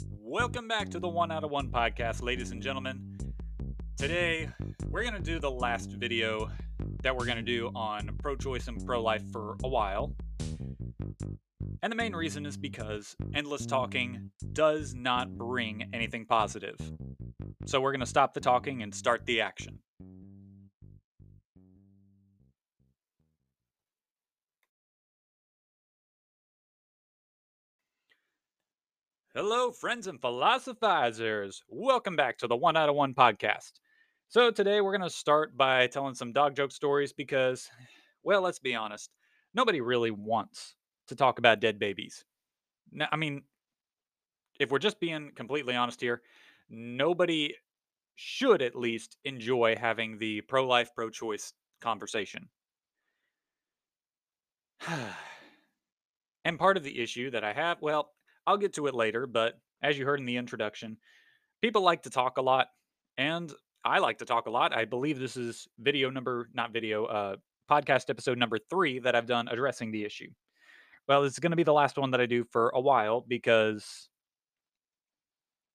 Welcome back to the One Out of One podcast, ladies and gentlemen. Today, we're going to do the last video that we're going to do on pro choice and pro life for a while. And the main reason is because endless talking does not bring anything positive. So we're going to stop the talking and start the action. Hello, friends and philosophizers. Welcome back to the One Out of One podcast. So, today we're going to start by telling some dog joke stories because, well, let's be honest, nobody really wants to talk about dead babies. Now, I mean, if we're just being completely honest here, nobody should at least enjoy having the pro life, pro choice conversation. and part of the issue that I have, well, I'll get to it later, but as you heard in the introduction, people like to talk a lot, and I like to talk a lot. I believe this is video number, not video, uh, podcast episode number three that I've done addressing the issue. Well, it's going to be the last one that I do for a while because,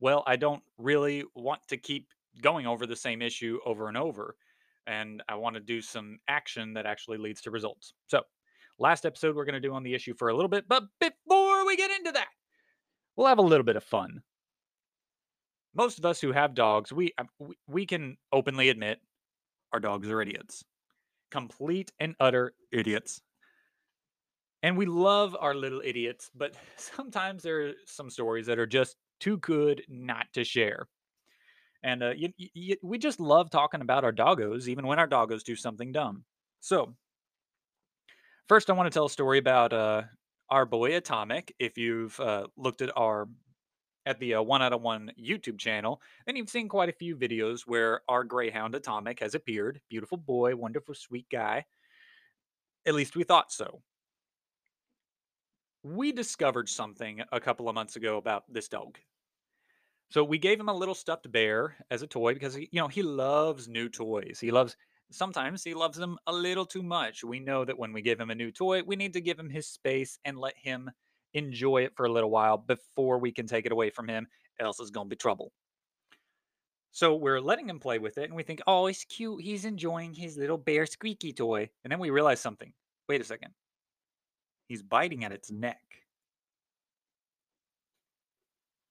well, I don't really want to keep going over the same issue over and over. And I want to do some action that actually leads to results. So, last episode we're going to do on the issue for a little bit. But before we get into that, we'll have a little bit of fun. Most of us who have dogs, we uh, we can openly admit our dogs are idiots. Complete and utter idiots. And we love our little idiots, but sometimes there are some stories that are just too good not to share. And uh, you, you, we just love talking about our doggos, even when our doggos do something dumb. So, first, I want to tell a story about uh, our boy Atomic. If you've uh, looked at our at the uh, One Out of One YouTube channel, then you've seen quite a few videos where our Greyhound Atomic has appeared. Beautiful boy, wonderful, sweet guy. At least we thought so. We discovered something a couple of months ago about this dog. So we gave him a little stuffed bear as a toy because he, you know, he loves new toys. He loves sometimes he loves them a little too much. We know that when we give him a new toy, we need to give him his space and let him enjoy it for a little while before we can take it away from him, else it's going to be trouble. So we're letting him play with it and we think, "Oh, he's cute. He's enjoying his little bear squeaky toy." And then we realize something. Wait a second. He's biting at its neck.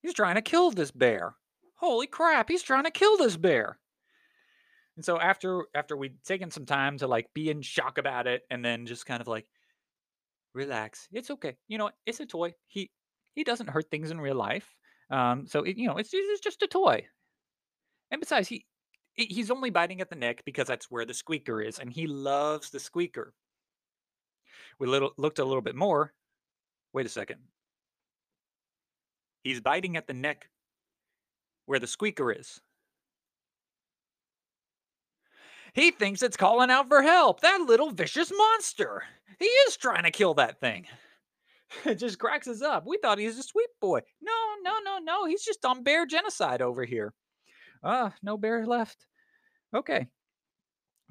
He's trying to kill this bear. Holy crap, he's trying to kill this bear. And so after after we'd taken some time to like be in shock about it and then just kind of like relax. It's okay. You know, it's a toy. He he doesn't hurt things in real life. Um so it, you know, it's, it's just a toy. And besides, he he's only biting at the neck because that's where the squeaker is and he loves the squeaker. We little looked a little bit more. Wait a second. He's biting at the neck where the squeaker is. He thinks it's calling out for help. That little vicious monster. He is trying to kill that thing. It just cracks us up. We thought he was a sweet boy. No, no, no, no. He's just on bear genocide over here. Ah, no bear left. Okay.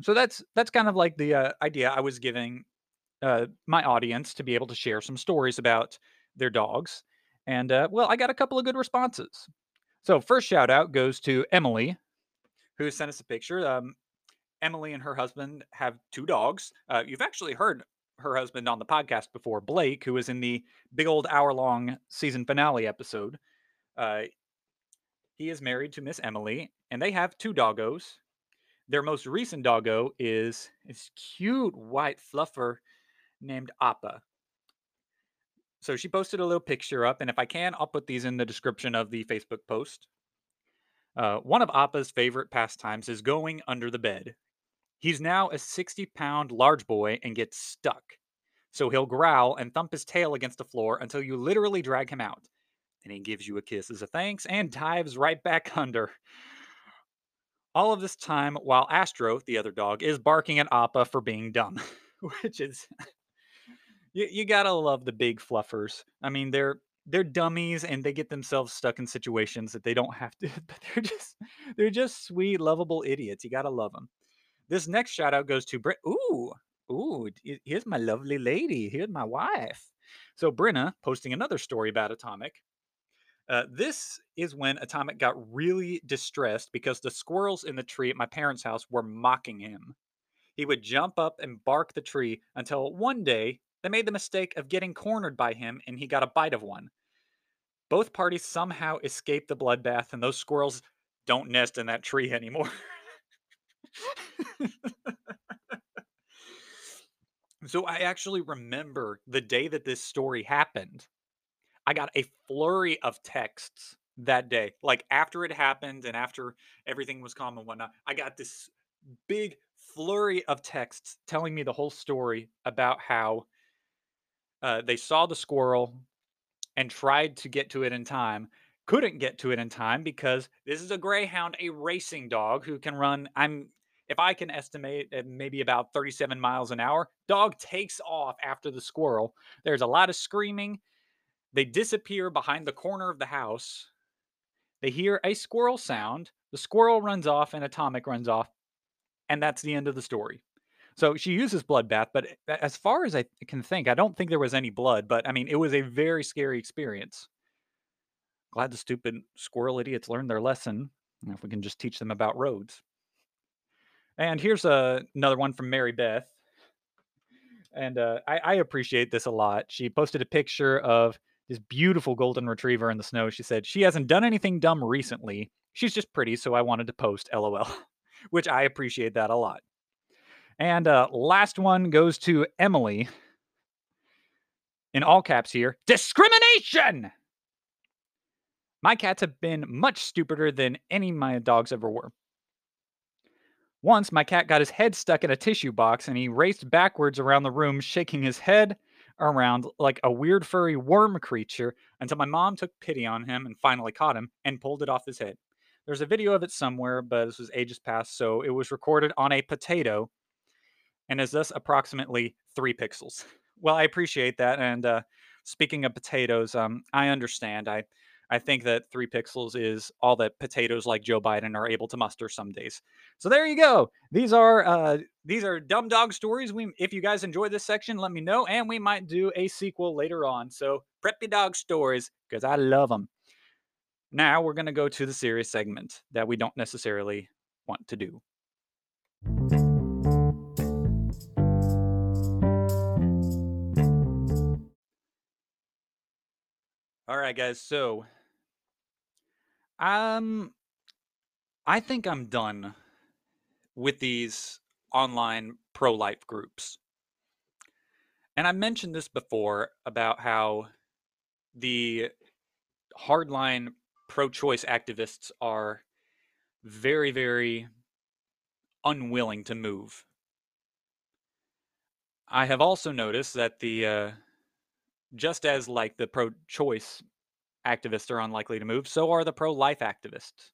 So that's that's kind of like the uh, idea I was giving uh, my audience to be able to share some stories about their dogs. And uh, well, I got a couple of good responses. So first shout out goes to Emily, who sent us a picture. Um, Emily and her husband have two dogs. Uh, you've actually heard her husband on the podcast before, Blake, who was in the big old hour long season finale episode. Uh, he is married to Miss Emily, and they have two doggos. Their most recent doggo is this cute white fluffer named Appa. So she posted a little picture up, and if I can, I'll put these in the description of the Facebook post. Uh, one of Appa's favorite pastimes is going under the bed. He's now a 60 pound large boy and gets stuck. So he'll growl and thump his tail against the floor until you literally drag him out. And he gives you a kiss as a thanks and dives right back under. All of this time while Astro, the other dog, is barking at Appa for being dumb, which is you, you gotta love the big fluffers. I mean, they're they're dummies and they get themselves stuck in situations that they don't have to. But they're just they're just sweet, lovable idiots. You gotta love them. This next shout out goes to Brit. Ooh, ooh, here's my lovely lady. Here's my wife. So Brenna posting another story about Atomic. Uh, this is when Atomic got really distressed because the squirrels in the tree at my parents' house were mocking him. He would jump up and bark the tree until one day they made the mistake of getting cornered by him and he got a bite of one. Both parties somehow escaped the bloodbath, and those squirrels don't nest in that tree anymore. So I actually remember the day that this story happened. I got a flurry of texts that day. Like after it happened and after everything was calm and whatnot, I got this big flurry of texts telling me the whole story about how uh, they saw the squirrel and tried to get to it in time couldn't get to it in time because this is a greyhound a racing dog who can run i'm if i can estimate at maybe about 37 miles an hour dog takes off after the squirrel there's a lot of screaming they disappear behind the corner of the house they hear a squirrel sound the squirrel runs off and atomic runs off and that's the end of the story so she uses bloodbath, but eh, as far as I can think, I don't think there was any blood. But I mean, it was a very scary experience. Glad the stupid squirrel idiots learned their lesson. If we can just teach them about roads. And here's a, another one from Mary Beth. And uh, I, I appreciate this a lot. She posted a picture of this beautiful golden retriever in the snow. She said, She hasn't done anything dumb recently. She's just pretty, so I wanted to post LOL, which I appreciate that a lot. And uh, last one goes to Emily. In all caps here discrimination! My cats have been much stupider than any my dogs ever were. Once, my cat got his head stuck in a tissue box and he raced backwards around the room, shaking his head around like a weird furry worm creature until my mom took pity on him and finally caught him and pulled it off his head. There's a video of it somewhere, but this was ages past, so it was recorded on a potato and is thus approximately three pixels. Well, I appreciate that. And uh, speaking of potatoes, um, I understand. I I think that three pixels is all that potatoes like Joe Biden are able to muster some days. So there you go. These are uh, these are dumb dog stories. We, if you guys enjoy this section, let me know, and we might do a sequel later on. So preppy dog stories because I love them. Now we're gonna go to the serious segment that we don't necessarily want to do. All right, guys. So, um, I think I'm done with these online pro life groups. And I mentioned this before about how the hardline pro choice activists are very, very unwilling to move. I have also noticed that the uh, just as like the pro-choice activists are unlikely to move, so are the pro-life activists.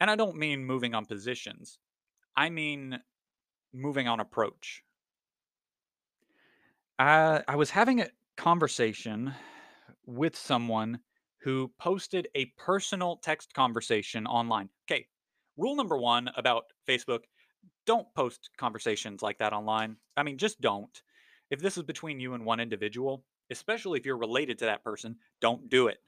And I don't mean moving on positions. I mean moving on approach. Uh, I was having a conversation with someone who posted a personal text conversation online. Okay, rule number one about Facebook don't post conversations like that online. I mean, just don't if this is between you and one individual, especially if you're related to that person, don't do it.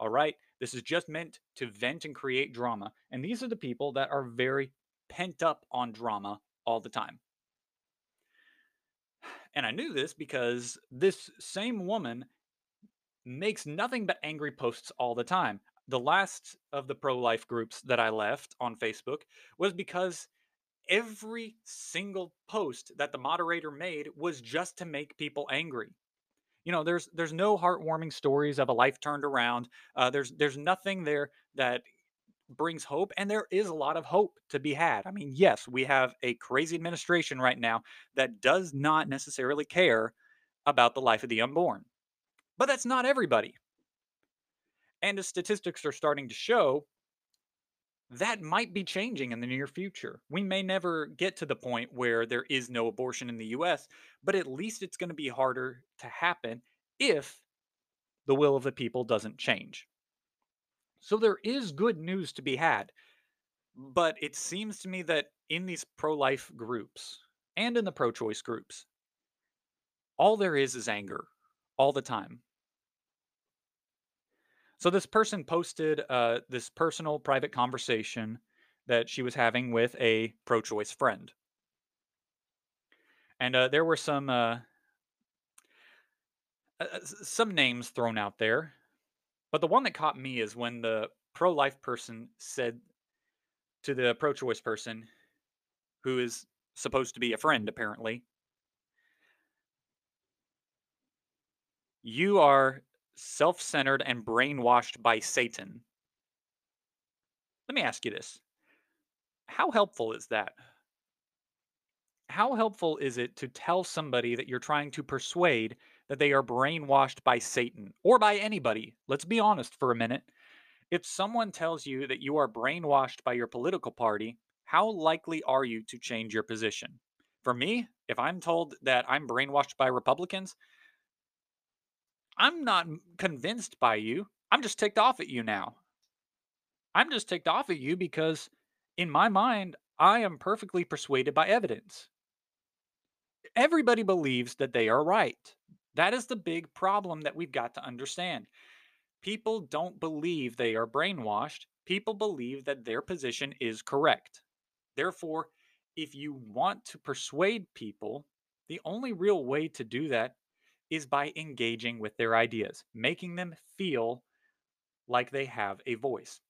All right? This is just meant to vent and create drama. And these are the people that are very pent up on drama all the time. And I knew this because this same woman makes nothing but angry posts all the time. The last of the pro life groups that I left on Facebook was because every single post that the moderator made was just to make people angry you know there's there's no heartwarming stories of a life turned around uh, there's there's nothing there that brings hope and there is a lot of hope to be had. I mean yes we have a crazy administration right now that does not necessarily care about the life of the unborn but that's not everybody. And as statistics are starting to show that might be changing in the near future. We may never get to the point where there is no abortion in the US, but at least it's going to be harder to happen if the will of the people doesn't change. So there is good news to be had. But it seems to me that in these pro life groups and in the pro choice groups, all there is is anger. all the time. So this person posted uh, this personal private conversation that she was having with a pro-choice friend, and uh, there were some uh, uh, some names thrown out there, but the one that caught me is when the pro-life person said to the pro-choice person, who is supposed to be a friend apparently, "You are self-centered and brainwashed by Satan." Let me ask you this how helpful is that? How helpful is it to tell somebody that you're trying to persuade that they are brainwashed by Satan or by anybody? Let's be honest for a minute. If someone tells you that you are brainwashed by your political party, how likely are you to change your position? For me, if I'm told that I'm brainwashed by Republicans, I'm not convinced by you. I'm just ticked off at you now. I'm just ticked off at you because in my mind, I am perfectly persuaded by evidence. Everybody believes that they are right. That is the big problem that we've got to understand. People don't believe they are brainwashed. People believe that their position is correct. Therefore, if you want to persuade people, the only real way to do that is by engaging with their ideas, making them feel like they have a voice.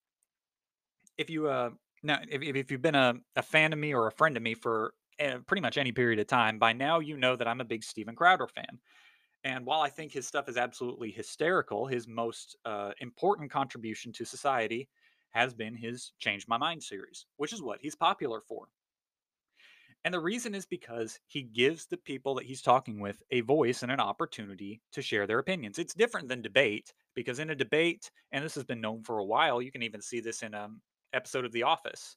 If you uh now if, if you've been a, a fan of me or a friend of me for uh, pretty much any period of time, by now you know that I'm a big Steven Crowder fan. And while I think his stuff is absolutely hysterical, his most uh, important contribution to society has been his Change My Mind series, which is what he's popular for. And the reason is because he gives the people that he's talking with a voice and an opportunity to share their opinions. It's different than debate because in a debate, and this has been known for a while, you can even see this in an episode of The Office.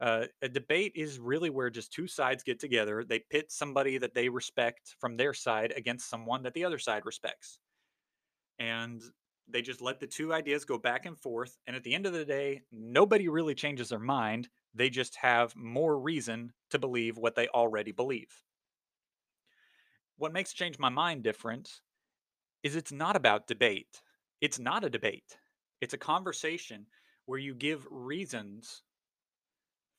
Uh, a debate is really where just two sides get together. They pit somebody that they respect from their side against someone that the other side respects. And they just let the two ideas go back and forth. And at the end of the day, nobody really changes their mind. They just have more reason to believe what they already believe. What makes Change My Mind different is it's not about debate. It's not a debate. It's a conversation where you give reasons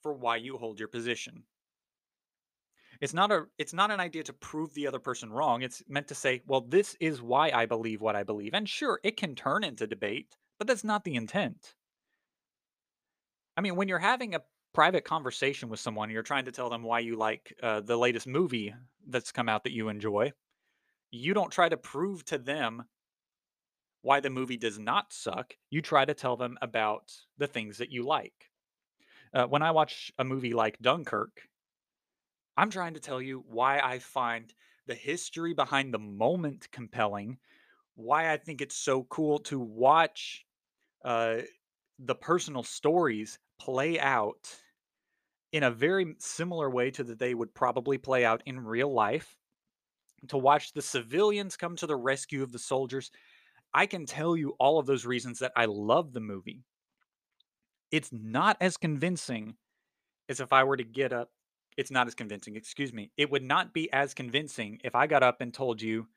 for why you hold your position. It's not a it's not an idea to prove the other person wrong. It's meant to say, well, this is why I believe what I believe. And sure, it can turn into debate, but that's not the intent. I mean, when you're having a private conversation with someone, you're trying to tell them why you like uh, the latest movie that's come out that you enjoy. You don't try to prove to them why the movie does not suck. You try to tell them about the things that you like. Uh, when I watch a movie like Dunkirk, I'm trying to tell you why I find the history behind the moment compelling, why I think it's so cool to watch uh, the personal stories play out in a very similar way to that they would probably play out in real life. To watch the civilians come to the rescue of the soldiers, I can tell you all of those reasons that I love the movie. It's not as convincing as if I were to get up it's not as convincing, excuse me. It would not be as convincing if I got up and told you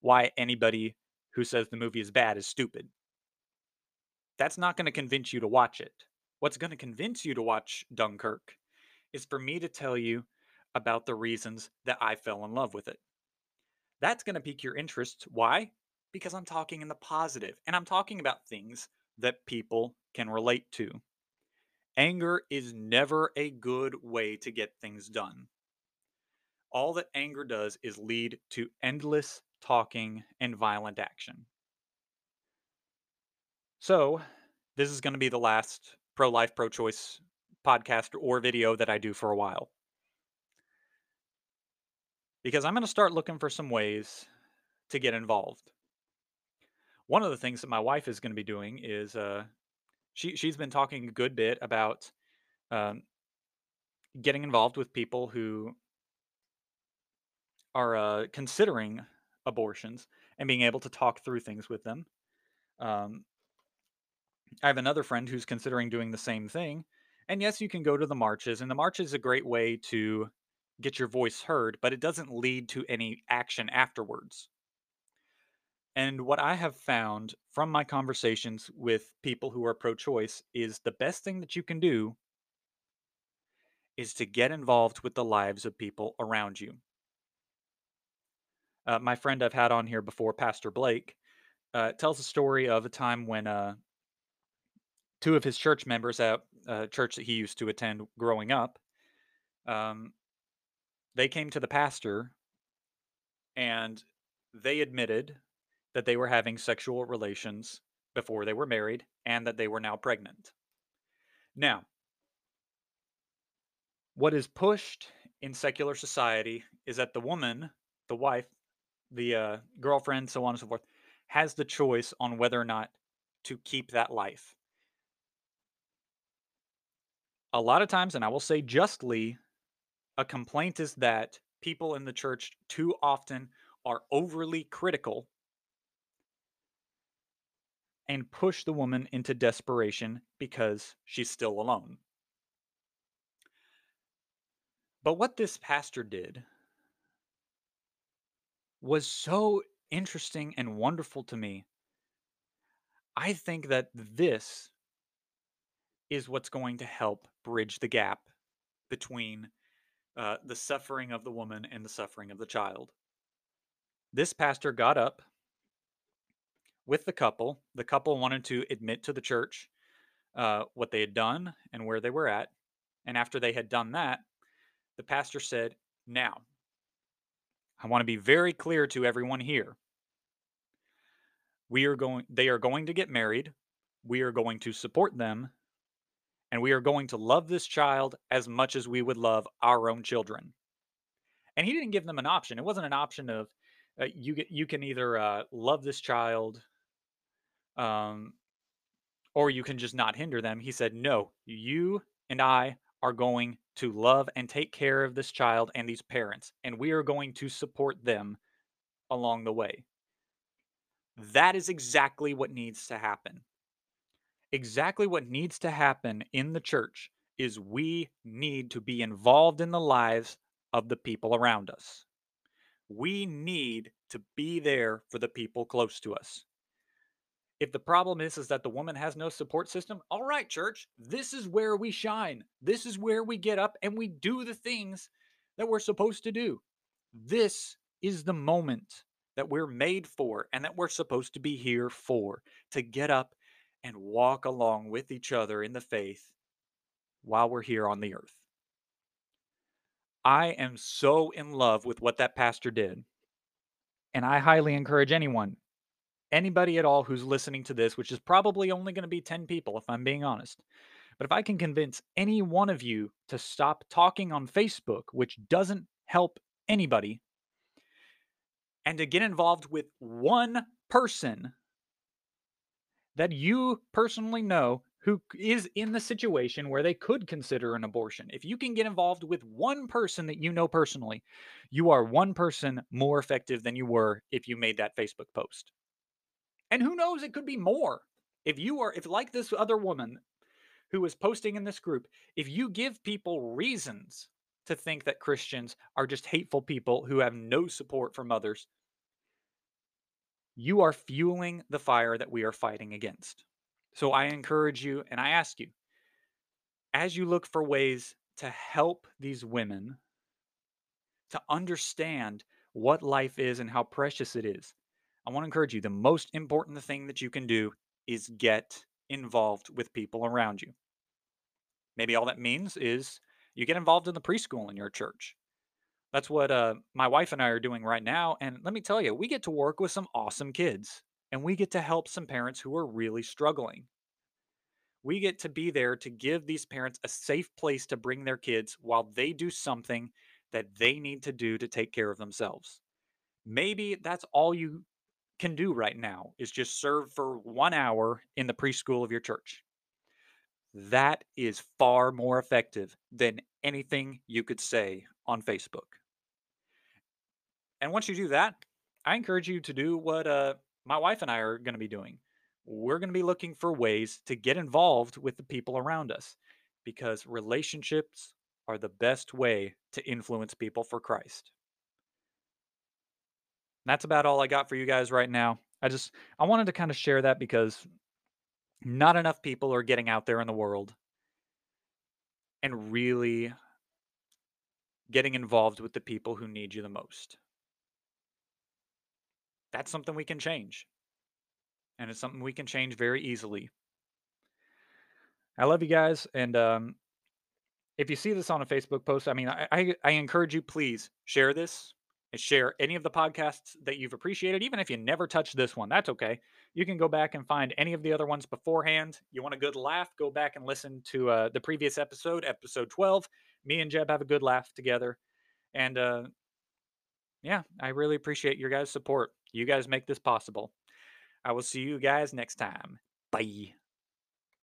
why anybody who says the movie is bad is stupid. That's not going to convince you to watch it. What's going to convince you to watch Dunkirk is for me to tell you about the reasons that I fell in love with it. That's going to pique your interest. Why? Because I'm talking in the positive and I'm talking about things that people can relate to. Anger is never a good way to get things done. All that anger does is lead to endless talking and violent action. So, this is going to be the last pro life, pro choice podcast or video that I do for a while. Because I'm going to start looking for some ways to get involved. One of the things that my wife is going to be doing is uh, she she's been talking a good bit about um, getting involved with people who are uh, considering abortions and being able to talk through things with them. Um, I have another friend who's considering doing the same thing. And yes, you can go to the marches, and the march is a great way to get your voice heard, but it doesn't lead to any action afterwards. And what I have found from my conversations with people who are pro choice is the best thing that you can do is to get involved with the lives of people around you. Uh, my friend I've had on here before, Pastor Blake, uh, tells a story of a time when uh, two of his church members at a church that he used to attend growing up, um, they came to the pastor and they admitted that they were having sexual relations before they were married and that they were now pregnant. Now, what is pushed in secular society is that the woman, the wife, the uh, girlfriend, so on and so forth, has the choice on whether or not to keep that life. A lot of times, and I will say justly, a complaint is that people in the church too often are overly critical and push the woman into desperation because she's still alone. But what this pastor did was so interesting and wonderful to me. I think that this is what's going to help bridge the gap between uh, the suffering of the woman and the suffering of the child. This pastor got up with the couple. The couple wanted to admit to the church uh, what they had done and where they were at. And after they had done that, the pastor said, Now, I want to be very clear to everyone here. We are going they are going to get married. We are going to support them and we are going to love this child as much as we would love our own children. And he didn't give them an option. It wasn't an option of uh, you get you can either uh, love this child um or you can just not hinder them. He said, "No, you and I are going to love and take care of this child and these parents, and we are going to support them along the way. That is exactly what needs to happen. Exactly what needs to happen in the church is we need to be involved in the lives of the people around us. We need to be there for the people close to us. If the problem is is that the woman has no support system, all right, church, this is where we shine. This is where we get up and we do the things that we're supposed to do. This is the moment that we're made for and that we're supposed to be here for to get up and walk along with each other in the faith while we're here on the earth. I am so in love with what that pastor did. And I highly encourage anyone anybody at all who's listening to this, which is probably only going to be 10 people if I'm being honest. But if I can convince any one of you to stop talking on Facebook, which doesn't help anybody, and to get involved with one person that you personally know who is in the situation where they could consider an abortion. If you can get involved with one person that you know personally, you are one person more effective than you were if you made that Facebook post. And who knows, it could be more. If you are, if like this other woman who was posting in this group, if you give people reasons to think that Christians are just hateful people who have no support from others, you are fueling the fire that we are fighting against. So I encourage you and I ask you, as you look for ways to help these women to understand what life is and how precious it is, I want to encourage you the most important thing that you can do is get involved with people around you. Maybe all that means is you get involved in the preschool in your church. That's what uh, my wife and I are doing right now. And let me tell you, we get to work with some awesome kids and we get to help some parents who are really struggling. We get to be there to give these parents a safe place to bring their kids while they do something that they need to do to take care of themselves. Maybe that's all you can do right now is just serve for one hour in the preschool of your church. That is far more effective than anything you could say on Facebook. And once you do that, I encourage you to do what uh, my wife and I are going to be doing. We're going to be looking for ways to get involved with the people around us because relationships are the best way to influence people for Christ. That's about all I got for you guys right now. I just I wanted to kinda share that because not enough people are getting out there in the world and really getting involved with the people who need you the most. That's something we can change. And it's something we can change very easily. I love you guys, and, um, if you see this on a Facebook post, I mean, I I I encourage you, please share this and share any of the podcasts that you've appreciated, even if you never touched this one, that's okay. You can go back and find any of the other ones beforehand. You want a good laugh, go back and listen to, uh, the previous episode, episode 12. Me and Jeb have a good laugh together, and, uh yeah, I really appreciate your guys' support. You guys make this possible. I will see you guys next time. Bye.